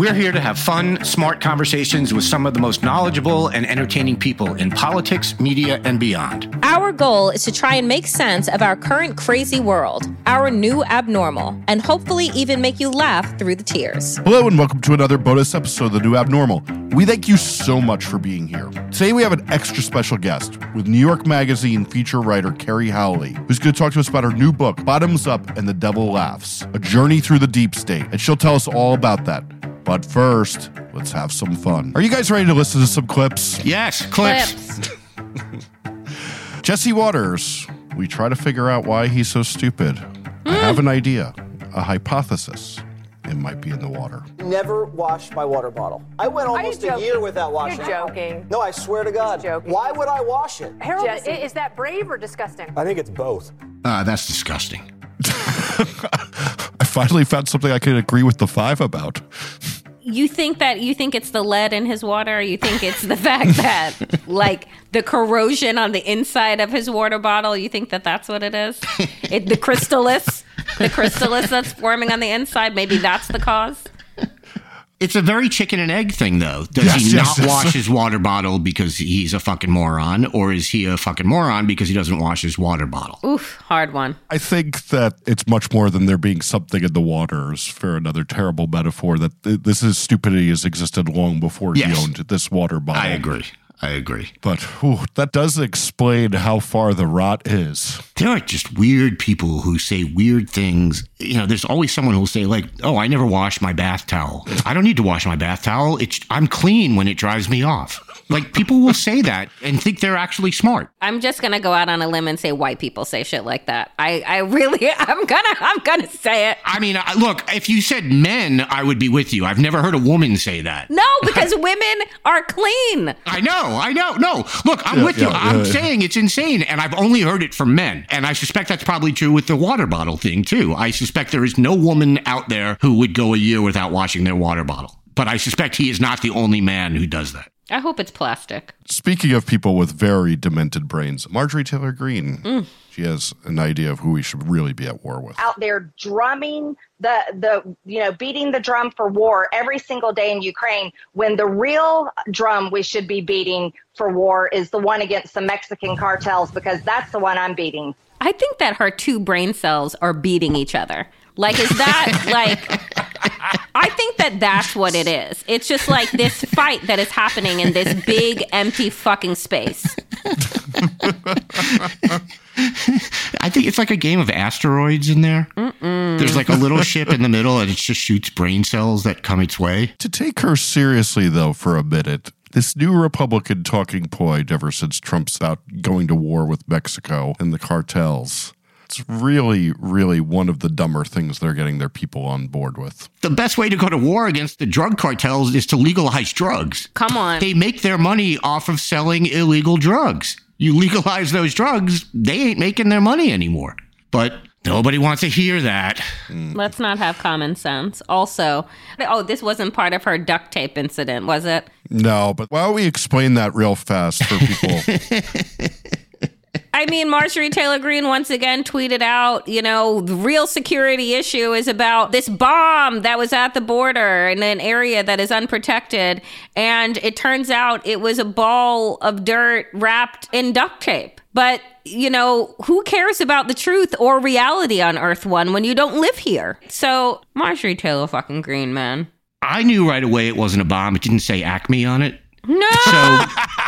We're here to have fun, smart conversations with some of the most knowledgeable and entertaining people in politics, media, and beyond. Our goal is to try and make sense of our current crazy world, our new abnormal, and hopefully even make you laugh through the tears. Hello, and welcome to another bonus episode of The New Abnormal. We thank you so much for being here. Today, we have an extra special guest with New York Magazine feature writer Kerry Howley, who's going to talk to us about her new book, Bottoms Up and the Devil Laughs A Journey Through the Deep State. And she'll tell us all about that. But first, let's have some fun. Are you guys ready to listen to some clips? Yes, clips. Jesse Watters, we try to figure out why he's so stupid. I have an idea, a hypothesis. It might be in the water. Never wash my water bottle. I went almost a year without washing You're it. joking. No, I swear to God. joking. Why would I wash it? Harold, i- is that brave or disgusting? I think it's both. Uh, that's disgusting. I finally found something I could agree with the five about. You think that you think it's the lead in his water, or you think it's the fact that like the corrosion on the inside of his water bottle, you think that that's what it is? It, the crystallis, the crystallis that's forming on the inside, maybe that's the cause. It's a very chicken and egg thing, though. Does Yes, he yes, not yes. wash his water bottle because he's a fucking moron, or is he a fucking moron because he doesn't wash his water bottle? Oof, hard one. I think that it's much more than there being something in the waters for another terrible metaphor that th- this is stupidity has existed long before Yes. he owned this water bottle. I agree. I agree. But whew, that does explain how far the rot is. There are just weird people who say weird things. You know, there's always someone who'll say like, "Oh, I never wash my bath towel. I don't need to wash my bath towel. It's I'm clean when it drives me off." Like people will say that and think they're actually smart. I'm just gonna go out on a limb and say white people say shit like that. I, I really, I'm gonna, I'm gonna say it. I mean, I- look, if you said men, I would be with you. I've never heard a woman say that. No, because women are clean. I know, I know. No, look, I'm Yeah, with you. yeah, I'm yeah, yeah. saying it's insane, and I've only heard it from men. And I suspect that's probably true with the water bottle thing, too. I suspect there is no woman out there who would go a year without washing their water bottle. But I suspect he is not the only man who does that. I hope it's plastic. Speaking of people with very demented brains, Marjorie Taylor Greene, mm. she has an idea of who we should really be at war with. out there drumming the the you know beating the drum for war every single day in Ukraine when the real drum we should be beating for war is the one against the Mexican cartels because that's the one I'm beating. I think that her two brain cells are beating each other. Like, is that like? I think that that's what it is. It's just like this fight that is happening in this big empty fucking space. I think it's like a game of asteroids in there. There's like a little ship in the middle, and it just shoots brain cells that come its way. To take her seriously, though, for a minute, this new Republican talking point ever since Trump's out going to war with Mexico and the cartels. It's really, really one of the dumber things they're getting their people on board with. The best way to go to war against the drug cartels is to legalize drugs. Come on. They make their money off of selling illegal drugs. You legalize those drugs, they ain't making their money anymore. But nobody wants to hear that. Mm. Let's not have common sense. Also, oh, this wasn't part of her duct tape incident, was it? No, but why don't we explain that real fast for people? I mean, Marjorie Taylor Greene once again tweeted out, you know, the real security issue is about this bomb that was at the border in an area that is unprotected. And it turns out it was a ball of dirt wrapped in duct tape. But, you know, who cares about the truth or reality on Earth One when you don't live here? So, Marjorie Taylor fucking Greene, man. I knew right away it wasn't a bomb. It didn't say Acme on it. No! So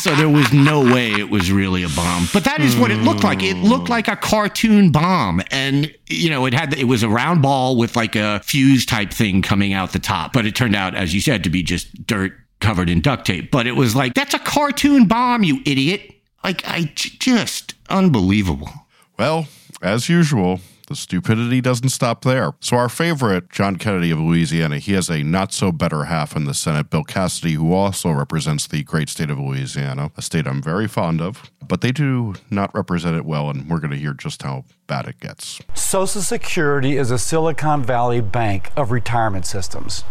so there was no way it was really a bomb. But that is what it looked like. It looked like a cartoon bomb, and you know, it had it was a round ball with like a fuse type thing coming out the top. But it turned out, as you said, to be just dirt covered in duct tape. But it was like that's a cartoon bomb, you idiot! Like I just unbelievable. Well, as usual, the stupidity doesn't stop there. So, our favorite, John Kennedy of Louisiana, he has a not so better half in the Senate, Bill Cassidy, who also represents the great state of Louisiana, a state I'm very fond of. But they do not represent it well, and we're going to hear just how bad it gets. Social Security is a Silicon Valley bank of retirement systems.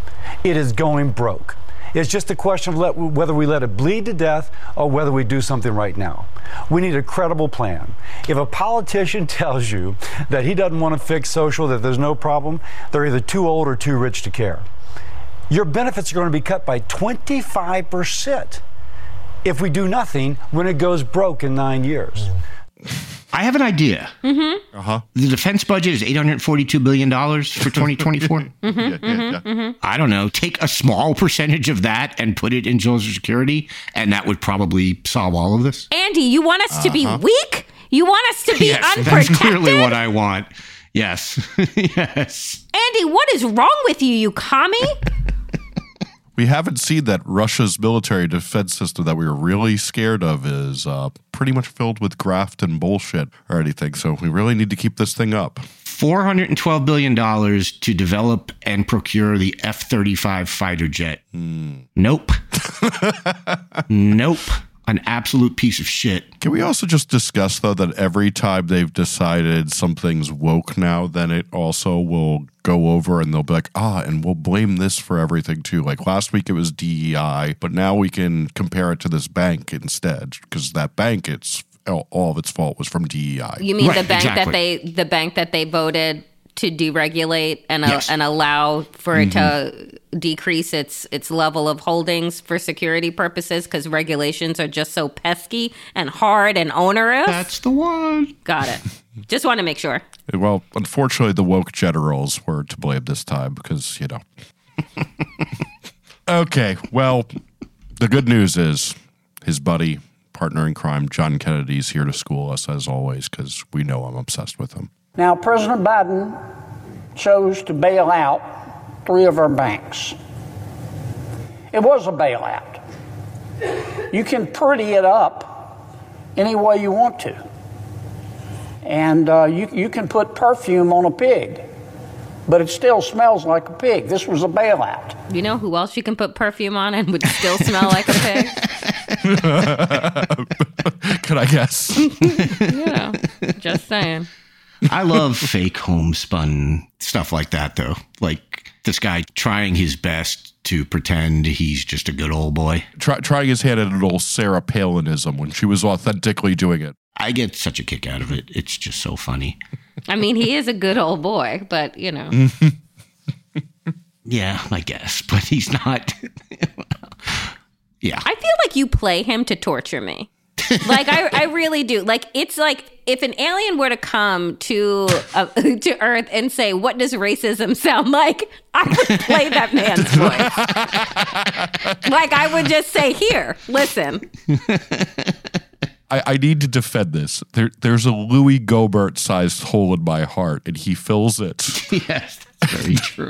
It is going broke. It's just a question of let, whether we let it bleed to death or whether we do something right now. We need a credible plan. If a politician tells you that he doesn't want to fix social, that there's no problem, they're either too old or too rich to care. Your benefits are going to be cut by 25% if we do nothing when it goes broke in nine years. Mm. I have an idea. Mm-hmm. Uh huh. The defense budget is $842 billion for 2024. Mm-hmm. Yeah, yeah, yeah. I don't know. Take a small percentage of that and put it in Social Security, and that would probably solve all of this. Andy, you want us to be weak? You want us to be yes, unprotected? that's clearly what I want. Yes. yes. Andy, what is wrong with you, you commie? We haven't seen that Russia's military defense system that we were really scared of is uh, pretty much filled with graft and bullshit or anything. So we really need to keep this thing up. $412 billion to develop and procure the F 35 fighter jet. Nope. nope. An absolute piece of shit. Can we also just discuss, though, that every time they've decided something's woke now, then it also will go over and they'll be like, ah, and we'll blame this for everything too. Like last week it was DEI, but now we can compare it to this bank instead because that bank, it's all all of its fault was from DEI. You mean the Right, bank that they the bank that they voted to deregulate and uh, Yes. and allow for it to decrease its its level of holdings for security purposes because regulations are just so pesky and hard and onerous. That's the one. Got it. Just want to make sure. Well, unfortunately, the woke generals were to blame this time because, you know. okay, well, the good news is his buddy, partner in crime, John Kennedy's here to school us as always because we know I'm obsessed with him. Now, President Biden chose to bail out three of our banks. It was a bailout. You can pretty it up any way you want to. And uh, you, you can put perfume on a pig, but it still smells like a pig. This was a bailout. You know who else you can put perfume on and would still smell like a pig? Could I guess? Yeah. Just saying. I love fake homespun stuff like that, though. Like this guy trying his best to pretend he's just a good old boy. Try, trying his hand at an old Sarah Palinism when she was authentically doing it. I get such a kick out of it. It's just so funny. I mean, he is a good old boy, but you know. Yeah, I guess, but he's not. yeah. I feel like you play him to torture me. Like I, I really do. Like it's like if an alien were to come to uh, to Earth and say, "What does racism sound like?" I would play that man's voice. like I would just say, "Here, listen." I, I need to defend this. There, there's a Louie Gohmert sized hole in my heart, and he fills it. yes, that's very true.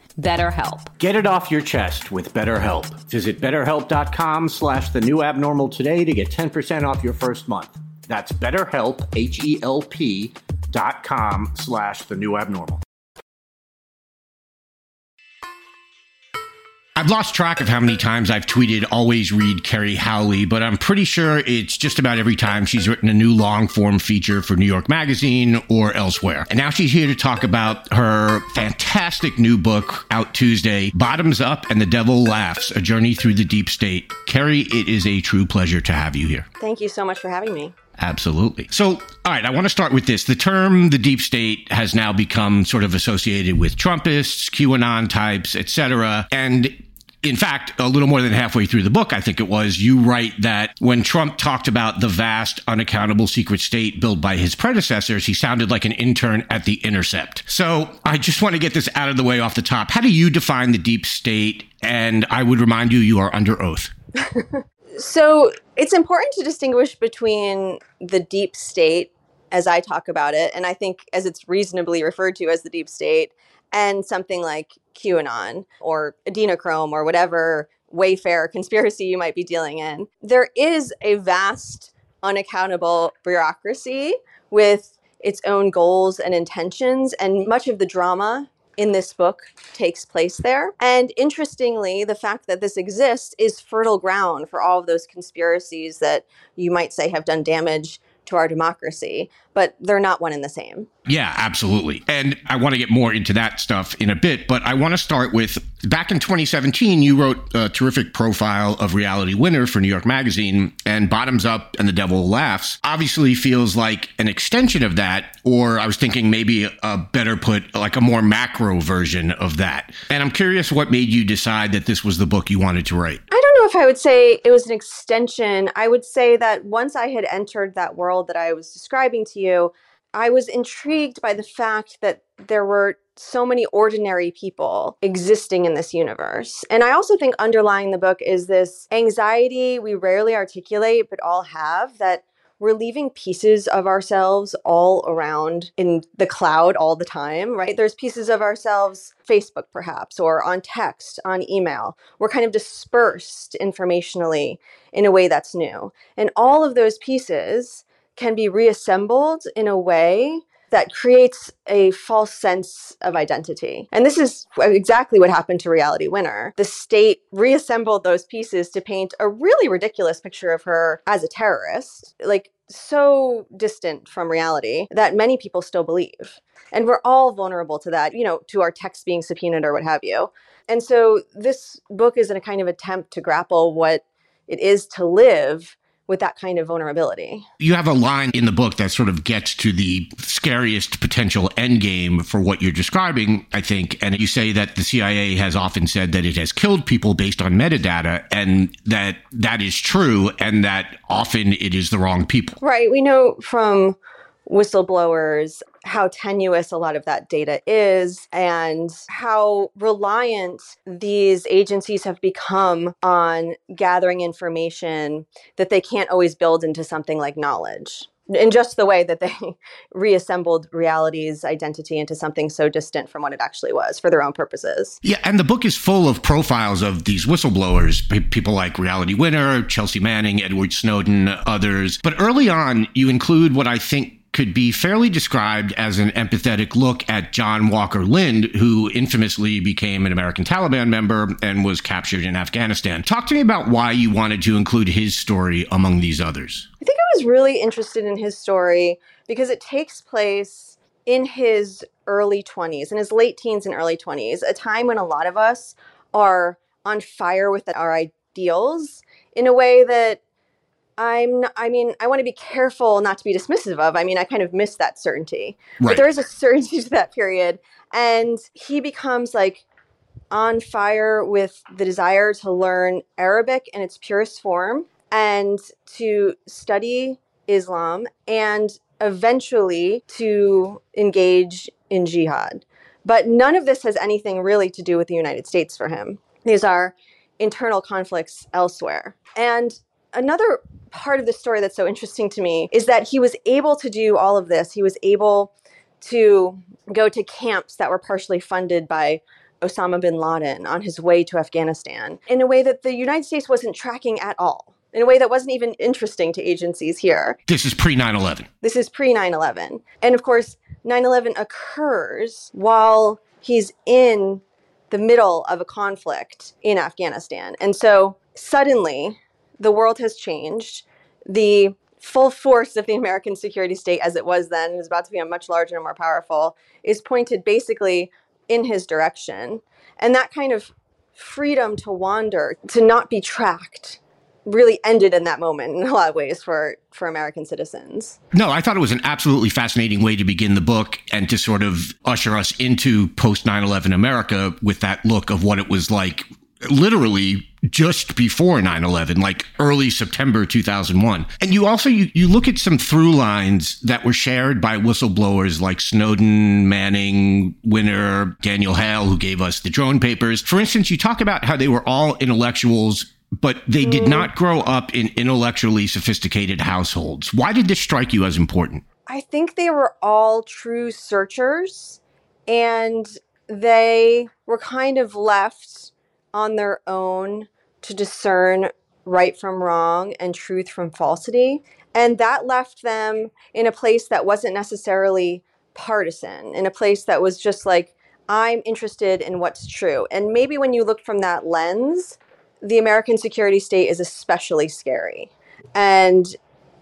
BetterHelp. Get it off your chest with BetterHelp. Visit betterhelp.com slash the new abnormal today to get 10% off your first month. That's betterhelp, H-E-L-P dot com slash the new abnormal. I've lost track of how many times I've tweeted always read Kerry Howley, but I'm pretty sure it's just about every time she's written a new long form feature for New York Magazine or elsewhere. And now she's here to talk about her fantastic new book out Tuesday, Bottoms Up and the Devil Laughs, A Journey Through the Deep State. Kerry, it is a true pleasure to have you here. Thank you so much for having me. Absolutely. So, all right, I want to start with this. The term the deep state has now become sort of associated with Trumpists, QAnon types, etc. And in fact, a little more than halfway through the book, I think it was, you write that when Trump talked about the vast, unaccountable secret state built by his predecessors, he sounded like an intern at The Intercept. So I just want to get this out of the way off the top. How do you define the deep state? And I would remind you, you are under oath. So it's important to distinguish between the deep state, as I talk about it, and I think as it's reasonably referred to as the deep state, and something like QAnon or adrenochrome or whatever Wayfair conspiracy you might be dealing in. There is a vast, unaccountable bureaucracy with its own goals and intentions, and much of the drama in this book takes place there. And interestingly, the fact that this exists is fertile ground for all of those conspiracies that you might say have done damage to our democracy, but they're not one and the same. Yeah, absolutely. And I want to get more into that stuff in a bit, but I want to start with back in 2017, you wrote a terrific profile of Reality Winner for New York Magazine, and Bottoms Up and the Devil Laughs obviously feels like an extension of that, or I was thinking maybe a better put, like a more macro version of that. And I'm curious what made you decide that this was the book you wanted to write. I if I would say it was an extension. I would say that once I had entered that world that I was describing to you, I was intrigued by the fact that there were so many ordinary people existing in this universe. And I also think underlying the book is this anxiety we rarely articulate, but all have that we're leaving pieces of ourselves all around in the cloud all the time, right? There's pieces of ourselves, Facebook perhaps, or on text, on email. We're kind of dispersed informationally in a way that's new. And all of those pieces can be reassembled in a way that creates a false sense of identity. And this is exactly what happened to Reality Winner. The state reassembled those pieces to paint a really ridiculous picture of her as a terrorist, like so distant from reality that many people still believe. And we're all vulnerable to that, you know, to our text being subpoenaed or what have you. And so this book is in a kind of attempt to grapple what it is to live with that kind of vulnerability. You have a line in the book that sort of gets to the scariest potential endgame for what you're describing, I think. And you say that the CIA has often said that it has killed people based on metadata and that that is true and that often it is the wrong people. Right. We know from whistleblowers how tenuous a lot of that data is and how reliant these agencies have become on gathering information that they can't always build into something like knowledge in just the way that they reassembled reality's identity into something so distant from what it actually was for their own purposes. Yeah, and the book is full of profiles of these whistleblowers, p- people like Reality Winner, Chelsea Manning, Edward Snowden, others. But early on, you include what I think could be fairly described as an empathetic look at John Walker Lindh, who infamously became an American Taliban member and was captured in Afghanistan. Talk to me about why you wanted to include his story among these others. I think I was really interested in his story because it takes place in his early 20s, in his late teens and early 20s, a time when a lot of us are on fire with our ideals in a way that I'm not, I mean, I want to be careful not to be dismissive of. I mean, I kind of miss that certainty. Right. But there is a certainty to that period. And he becomes like on fire with the desire to learn Arabic in its purest form and to study Islam and eventually to engage in jihad. But none of this has anything really to do with the United States for him. These are internal conflicts elsewhere. And another part of the story that's so interesting to me is that he was able to do all of this. He was able to go to camps that were partially funded by Osama bin Laden on his way to Afghanistan in a way that the United States wasn't tracking at all, in a way that wasn't even interesting to agencies here. This is pre 9 11. This is pre 9 11. And of course, 9 11 occurs while he's in the middle of a conflict in Afghanistan. And so suddenly, the world has changed. The full force of the American security state as it was then is about to become much larger and more powerful is pointed basically in his direction. And that kind of freedom to wander, to not be tracked, really ended in that moment in a lot of ways for for American citizens. No, I thought it was an absolutely fascinating way to begin the book and to sort of usher us into post 9/11 America with that look of what it was like literally just before 9-11 like early september 2001 and you also you, you look at some through lines that were shared by whistleblowers like snowden manning winner daniel hale who gave us the drone papers. For instance you talk about how they were all intellectuals but they did not grow up in intellectually sophisticated households. Why did this strike you as important? I think they were all true searchers and they were kind of left on their own to discern right from wrong and truth from falsity. And that left them in a place that wasn't necessarily partisan, in a place that was just like, I'm interested in what's true. And maybe when you look from that lens, the American security state is especially scary. And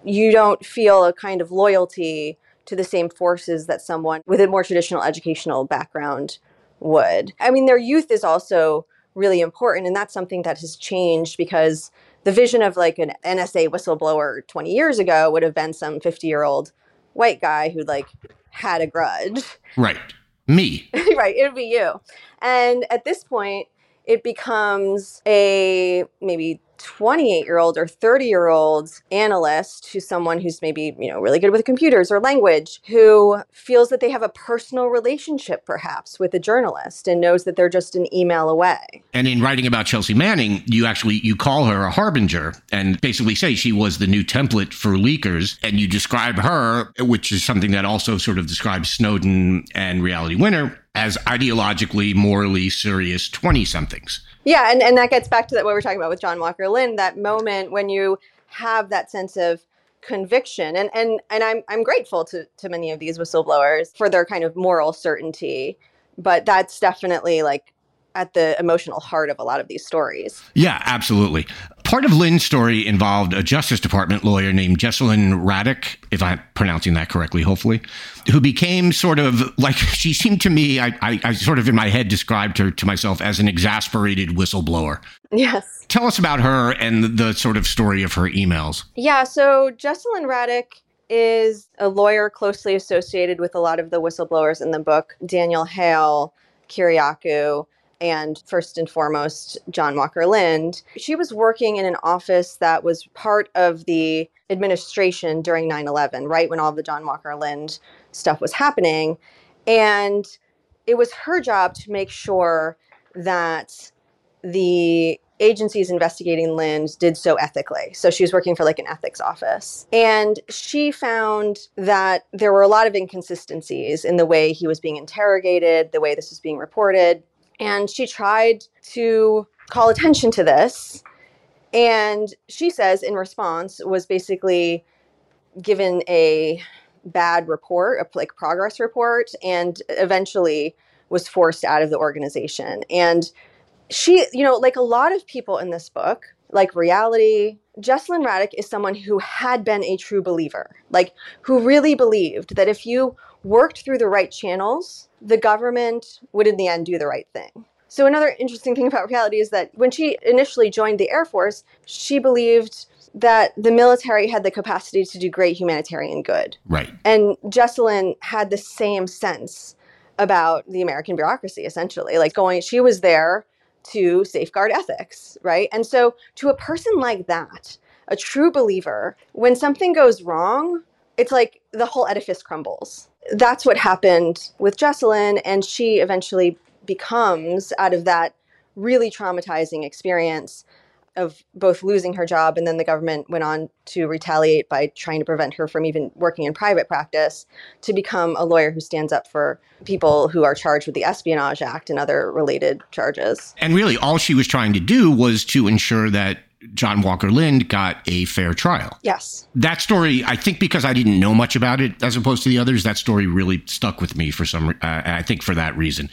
you don't feel a kind of loyalty to the same forces that someone with a more traditional educational background would. I mean, their youth is also really important. And that's something that has changed because the vision of like an NSA whistleblower 20 years ago would have been some 50 year old white guy who like had a grudge. Right. Me. right. It would be you. And at this point, it becomes a maybe 28 year old or 30 year old analyst to someone who's maybe you know really good with computers or language who feels that they have a personal relationship perhaps with a journalist and knows that they're just an email away. And in writing about chelsea manning you actually you call her a harbinger and basically say she was the new template for leakers and you describe her which is something that also sort of describes snowden and reality winner as ideologically morally serious 20 somethings yeah, and, and that gets back to that what we're talking about with John Walker Lindh, that moment when you have that sense of conviction. And and and I'm I'm grateful to to many of these whistleblowers for their kind of moral certainty. But that's definitely like at the emotional heart of a lot of these stories. Yeah, absolutely. Part of Lindh's story involved a Justice Department lawyer named Jesselyn Radack, if I'm pronouncing that correctly, hopefully, who became sort of like she seemed to me, I, I, I sort of in my head described her to myself as an exasperated whistleblower. Yes. Tell us about her and the, the sort of story of her emails. Yeah, so Jesselyn Radack is a lawyer closely associated with a lot of the whistleblowers in the book Daniel Hale, Kiriakou, and first and foremost, John Walker Lindh. She was working in an office that was part of the administration during 9 11, right when all the John Walker Lindh stuff was happening. And it was her job to make sure that the agencies investigating Lindh did so ethically. So she was working for like an ethics office. And she found that there were a lot of inconsistencies in the way he was being interrogated, the way this was being reported. And she tried to call attention to this. And she says, in response, was basically given a bad report, a like progress report, and eventually was forced out of the organization. And she, you know, like a lot of people in this book, like reality, Jesselyn Radack is someone who had been a true believer, like who really believed that if you worked through the right channels, the government would in the end do the right thing. So another interesting thing about reality is that when she initially joined the Air Force, she believed that the military had the capacity to do great humanitarian good. Right. And Jesselyn had the same sense about the American bureaucracy, essentially. Like going, she was there to safeguard ethics, right? And so to a person like that, a true believer, when something goes wrong, it's like the whole edifice crumbles. That's what happened with Jesselyn, and she eventually becomes out of that really traumatizing experience of both losing her job and then the government went on to retaliate by trying to prevent her from even working in private practice to become a lawyer who stands up for people who are charged with the Espionage Act and other related charges. And really, all she was trying to do was to ensure that John Walker Lindh got a fair trial. Yes. That story, I think, because I didn't know much about it as opposed to the others, that story really stuck with me for some. Uh, I think for that reason.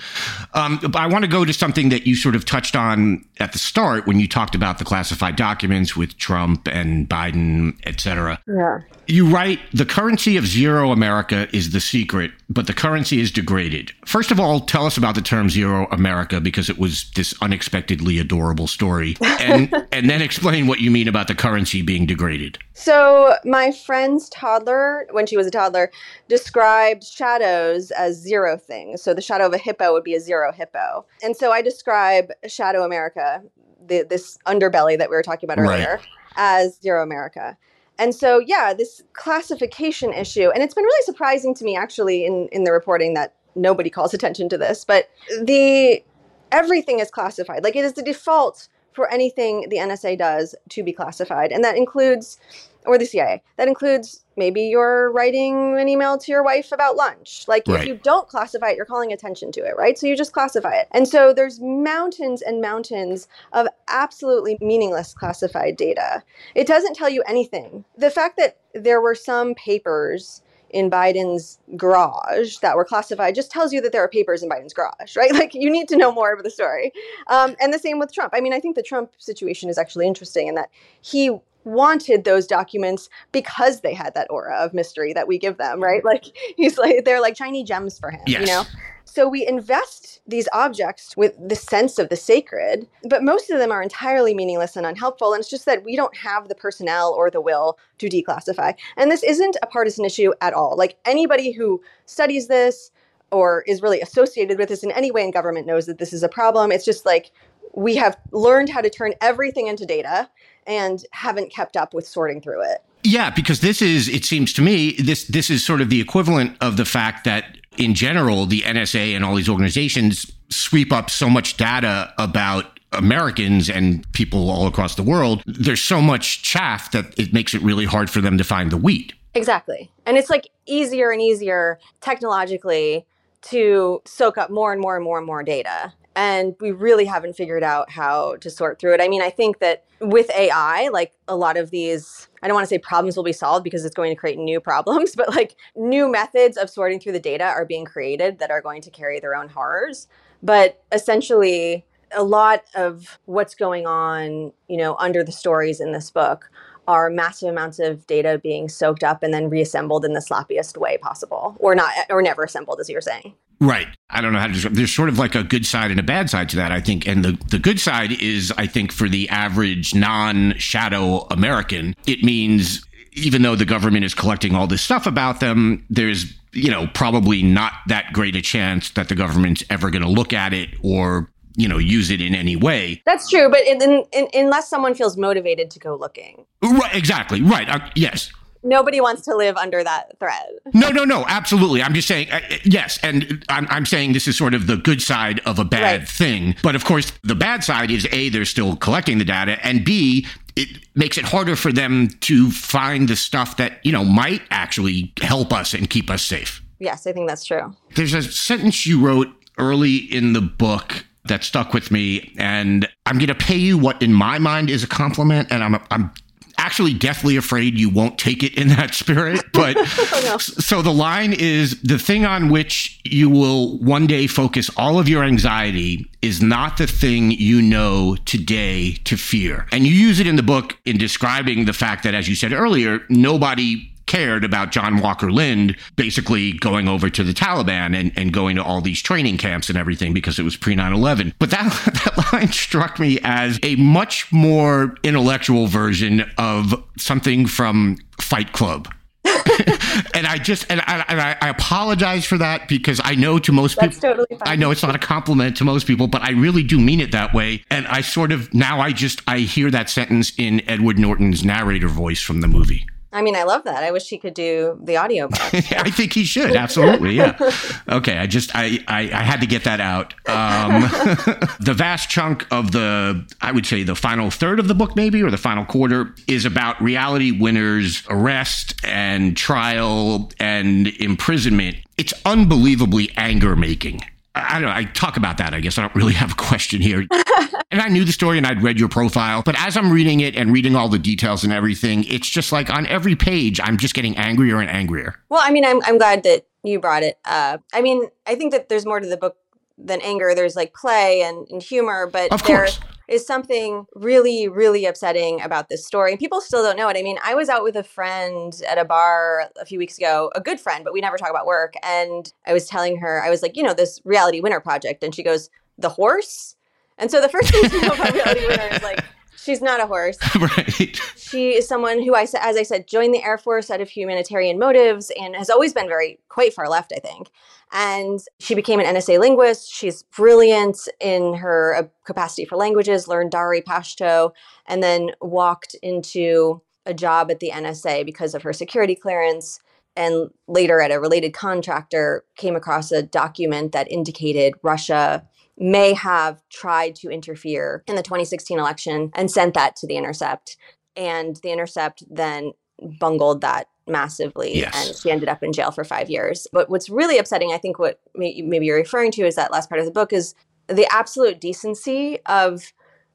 Um, but I want to go to something that you sort of touched on at the start when you talked about the classified documents with Trump and Biden, et cetera. Yeah. You write the currency of zero America is the secret, but the currency is degraded. First of all, tell us about the term zero America because it was this unexpectedly adorable story, and and then explain what you mean about the currency being degraded. So, my friend's toddler, when she was a toddler, described shadows as zero things. So, the shadow of a hippo would be a zero hippo. And so, I describe Shadow America, the, this underbelly that we were talking about Right. earlier, as zero America. And so, yeah, this classification issue, and it's been really surprising to me actually in, in the reporting that nobody calls attention to this, but the everything is classified. Like it is the default for anything the NSA does to be classified. And that includes, or the CIA, that includes maybe you're writing an email to your wife about lunch. Like if you don't classify it, you're calling attention to it, right? So you just classify it. And so there's mountains and mountains of absolutely meaningless classified data. It doesn't tell you anything. The fact that there were some papers in Biden's garage that were classified just tells you that there are papers in Biden's garage, right? Like you need to know more of the story. Um, and the same with Trump. I mean, I think the Trump situation is actually interesting in that he wanted those documents because they had that aura of mystery that we give them, right? Like he's like they're like shiny gems for him, you know. So we invest these objects with the sense of the sacred, but most of them are entirely meaningless and unhelpful. And it's just that we don't have the personnel or the will to declassify. And this isn't a partisan issue at all. Like anybody who studies this or is really associated with this in any way in government knows that this is a problem. It's just like we have learned how to turn everything into data and haven't kept up with sorting through it. Yeah, because this is, it seems to me, this this is sort of the equivalent of the fact that in general, the NSA and all these organizations sweep up so much data about Americans and people all across the world. There's so much chaff that it makes it really hard for them to find the wheat. Exactly. And it's like easier and easier technologically to soak up more and more and more and more data. And we really haven't figured out how to sort through it. I mean, I think that with AI, like a lot of these, I don't want to say problems will be solved because it's going to create new problems, but like new methods of sorting through the data are being created that are going to carry their own horrors. But essentially, a lot of what's going on, you know, under the stories in this book are massive amounts of data being soaked up and then reassembled in the sloppiest way possible, or not, or never assembled, as you're saying. Right. I don't know how to describe. There's sort of like a good side and a bad side to that, I think. And the, the good side is, I think, for the average non-shadow American, it means even though the government is collecting all this stuff about them, there's you know probably not that great a chance that the government's ever going to look at it or you know use it in any way. That's true, but in, in, in, unless someone feels motivated to go looking, right? Exactly. Right. Uh, yes nobody wants to live under that threat. No, no, no, absolutely. I'm just saying, uh, yes, and I'm, I'm saying this is sort of the good side of a bad right. thing. But of course, the bad side is A, they're still collecting the data, and B, it makes it harder for them to find the stuff that, you know, might actually help us and keep us safe. Yes, I think that's true. There's a sentence you wrote early in the book that stuck with me and I'm going to pay you what in my mind is a compliment and I'm I'm actually deathly afraid you won't take it in that spirit. But no. so the line is the thing on which you will one day focus all of your anxiety is not the thing you know today to fear. And you use it in the book in describing the fact that, as you said earlier, nobody cared about John Walker Lindh basically going over to the Taliban and, and going to all these training camps and everything because it was pre 9 11. But that, that line struck me as a much more intellectual version of something from Fight Club. and I just and I, and I, apologize for that because I know to most people totally I know it's not a compliment to most people, but I really do mean it that way. And I sort of now I just I hear that sentence in Edward Norton's narrator voice from the movie. I mean, I love that. I wish he could do the audio. I think he should. Absolutely. Yeah. okay. I just, I, I, I had to get that out. Um, the vast chunk of the, I would say the final third of the book, maybe, or the final quarter is about reality winners' arrest and trial and imprisonment. It's unbelievably anger making. I don't know. I talk about that. I guess I don't really have a question here. and I knew the story and I'd read your profile, but as I'm reading it and reading all the details and everything, it's just like on every page, I'm just getting angrier and angrier. Well, I mean, I'm, I'm glad that you brought it up. I mean, I think that there's more to the book than anger. There's like play and, and humor, but of course is something really, really upsetting about this story. And people still don't know it. I mean, I was out with a friend at a bar a few weeks ago, a good friend, but we never talk about work. And I was telling her, I was like, you know, this reality winner project. And she goes, the horse? And so the first thing to know about reality winner is like, she's not a horse. right. She is someone who I as I said joined the Air Force out of humanitarian motives and has always been very quite far left, I think. And she became an NSA linguist. She's brilliant in her uh, capacity for languages, learned Dari Pashto, and then walked into a job at the NSA because of her security clearance. And later, at a related contractor, came across a document that indicated Russia may have tried to interfere in the 2016 election and sent that to The Intercept. And The Intercept then bungled that massively yes. and she ended up in jail for five years but what's really upsetting i think what maybe you're referring to is that last part of the book is the absolute decency of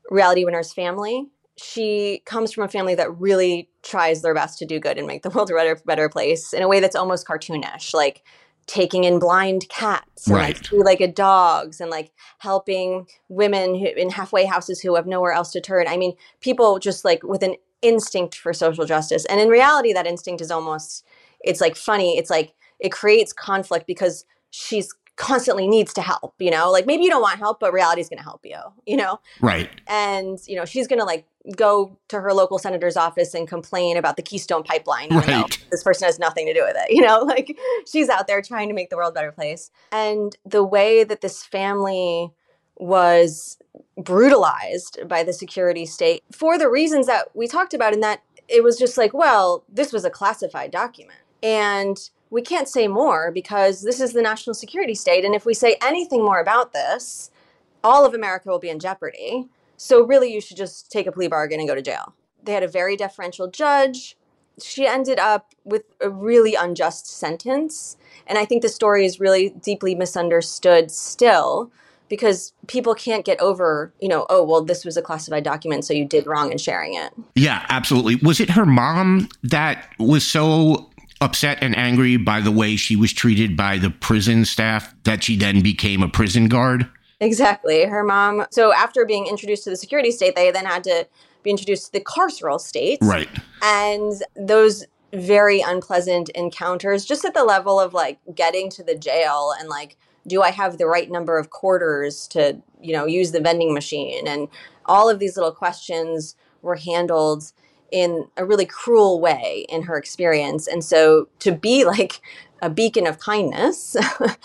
reality winner's family she comes from a family that really tries their best to do good and make the world a better, better place in a way that's almost cartoonish like taking in blind cats and right. like, like a dogs and like helping women who, in halfway houses who have nowhere else to turn i mean people just like with an instinct for social justice. And in reality, that instinct is almost, it's like funny. It's like it creates conflict because she's constantly needs to help, you know? Like maybe you don't want help, but reality is going to help you, you know? Right. And, you know, she's going to like go to her local senator's office and complain about the Keystone pipeline. right. This person has nothing to do with it, you know? Like she's out there trying to make the world a better place. And the way that this family was brutalized by the security state for the reasons that we talked about, in that it was just like, well, this was a classified document. And we can't say more because this is the national security state. And if we say anything more about this, all of America will be in jeopardy. So, really, you should just take a plea bargain and go to jail. They had a very deferential judge. She ended up with a really unjust sentence. And I think the story is really deeply misunderstood still because people can't get over, you know, oh, well, this was a classified document, so you did wrong in sharing it. Yeah, absolutely. Was it her mom that was so upset and angry by the way she was treated by the prison staff that she then became a prison guard? Exactly. Her mom. So after being introduced to the security state, they then had to be introduced to the carceral state. Right. And those very unpleasant encounters, just at the level of like getting to the jail and like, do I have the right number of quarters to, you know, use the vending machine? And all of these little questions were handled in a really cruel way in her experience. And so to be like a beacon of kindness,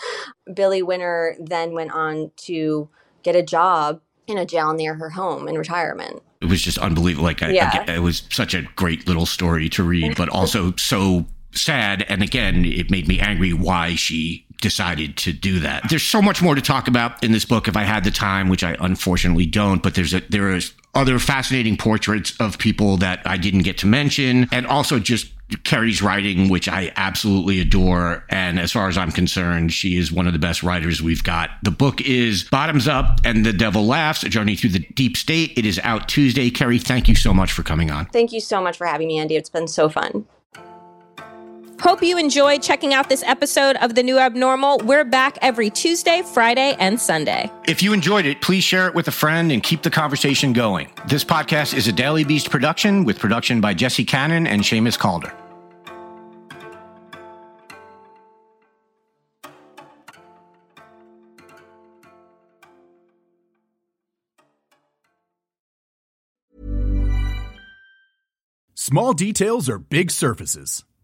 Billie Winner then went on to get a job in a jail near her home in retirement. It was just unbelievable. Like, I- Yeah. I- it was such a great little story to read, but also so sad. And again, it made me angry why she decided to do that. There's so much more to talk about in this book if I had the time, which I unfortunately don't. But there's a, there is other fascinating portraits of people that I didn't get to mention, and also just Kerry's writing, which I absolutely adore. And as far as I'm concerned, she is one of the best writers we've got. The book is Bottoms Up and the Devil Laughs, A Journey Through the Deep State. It is out Tuesday. Kerry, thank you so much for coming on. Thank you so much for having me, Andy. It's been so fun. Hope you enjoyed checking out this episode of The New Abnormal. We're back every Tuesday, Friday, and Sunday. If you enjoyed it, please share it with a friend and keep the conversation going. This podcast is a Daily Beast production with production by Jesse Cannon and Seamus Calder. Small details are big surfaces.